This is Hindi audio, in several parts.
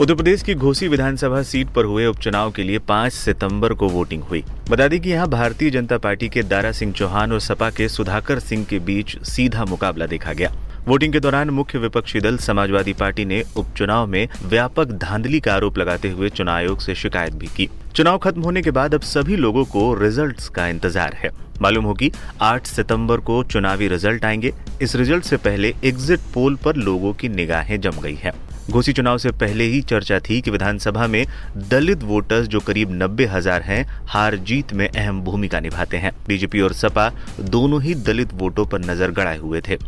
उत्तर प्रदेश की घोसी विधानसभा सीट पर हुए उपचुनाव के लिए 5 सितंबर को वोटिंग हुई। बता दें कि यहाँ भारतीय जनता पार्टी के दारा सिंह चौहान और सपा के सुधाकर सिंह के बीच सीधा मुकाबला देखा गया। वोटिंग के दौरान मुख्य विपक्षी दल समाजवादी पार्टी ने उपचुनाव में व्यापक धांधली का आरोप लगाते हुए चुनाव आयोग से शिकायत भी की। चुनाव खत्म होने के बाद अब सभी लोगों को रिजल्ट्स का इंतज़ार है। मालूम हो कि 8 सितंबर को चुनावी रिज़ल्ट आएँगे। इस रिज़ल्ट से पहले एग्जिट पोल पर लोगों की निगाहें जम गई हैं। घोसी चुनाव से पहले ही चर्चा थी कि विधानसभा में दलित वोटर्स जो करीब नब्बे हज़ार है, हार जीत में अहम भूमिका निभाते हैं। बीजेपी और सपा दोनों ही दलित वोटों पर नज़र गड़ाए हुए थे।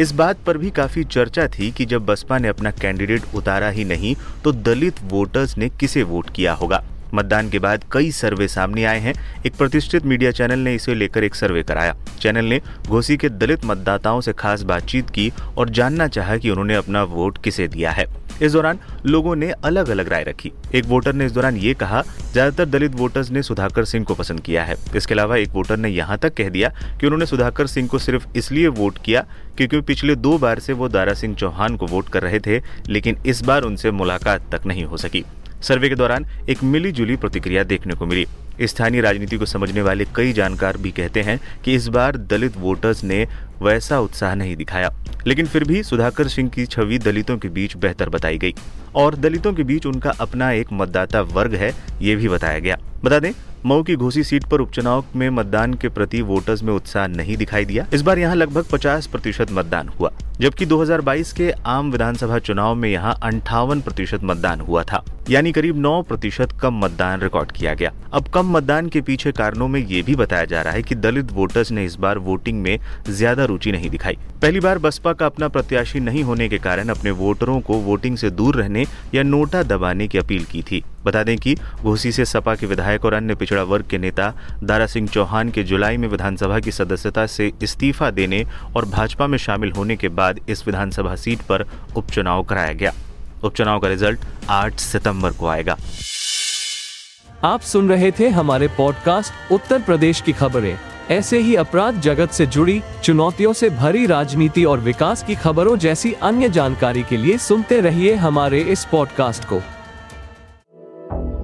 इस बात पर भी काफ़ी चर्चा थी कि जब बसपा ने अपना कैंडिडेट उतारा ही नहीं तो दलित वोटर्स ने किसे वोट किया होगा? मतदान के बाद कई सर्वे सामने आए हैं। एक प्रतिष्ठित मीडिया चैनल ने इसे लेकर एक सर्वे कराया। चैनल ने घोसी के दलित मतदाताओं से खास बातचीत की और जानना चाहा कि उन्होंने अपना वोट किसे दिया है। इस दौरान लोगों ने अलग अलग राय रखी। एक वोटर ने इस दौरान ये कहा, ज़्यादातर दलित वोटर्स ने सुधाकर सिंह को पसंद किया है। इसके अलावा एक वोटर ने यहाँ तक कह दिया कि उन्होंने सुधाकर सिंह को सिर्फ़ इसलिए वोट किया क्योंकि पिछले दो बार से वो दारा सिंह चौहान को वोट कर रहे थे, लेकिन इस बार उनसे मुलाकात तक नहीं हो सकी। सर्वे के दौरान एक मिली जुली प्रतिक्रिया देखने को मिली। स्थानीय राजनीति को समझने वाले कई जानकार भी कहते हैं कि इस बार दलित वोटर्स ने वैसा उत्साह नहीं दिखाया, लेकिन फिर भी सुधाकर सिंह की छवि दलितों के बीच बेहतर बताई गई। और दलितों के बीच उनका अपना एक मतदाता वर्ग है, ये भी बताया गया। बता दें मऊ की घोसी सीट पर उपचुनाव में मतदान के प्रति वोटर्स में उत्साह नहीं दिखाई दिया। इस बार यहाँ लगभग 50 प्रतिशत मतदान हुआ, जबकि 2022 के आम विधानसभा चुनाव में यहाँ अंठावन प्रतिशत मतदान हुआ था, यानी करीब 9 प्रतिशत कम मतदान रिकॉर्ड किया गया। अब कम मतदान के पीछे कारणों में ये भी बताया जा रहा है कि दलित वोटर्स ने इस बार वोटिंग में ज़्यादा रुचि नहीं दिखाई। पहली बार बसपा का अपना प्रत्याशी नहीं होने के कारण अपने वोटरों को वोटिंग से दूर रहने या नोटा दबाने की अपील की थी। बता दें कि घोसी से सपा के विधायक और अन्य पिछड़ा वर्ग के नेता दारा सिंह चौहान के जुलाई में विधानसभा की सदस्यता से इस्तीफा देने और भाजपा में शामिल होने के बाद इस विधानसभा सीट पर उपचुनाव कराया गया। उपचुनाव का रिज़ल्ट 8 सितंबर को आएगा। आप सुन रहे थे हमारे पॉडकास्ट उत्तर प्रदेश की खबरें। ऐसे ही अपराध जगत से जुड़ी, चुनौतियों से भरी राजनीति और विकास की खबरों जैसी अन्य जानकारी के लिए सुनते रहिए हमारे इस पॉडकास्ट को।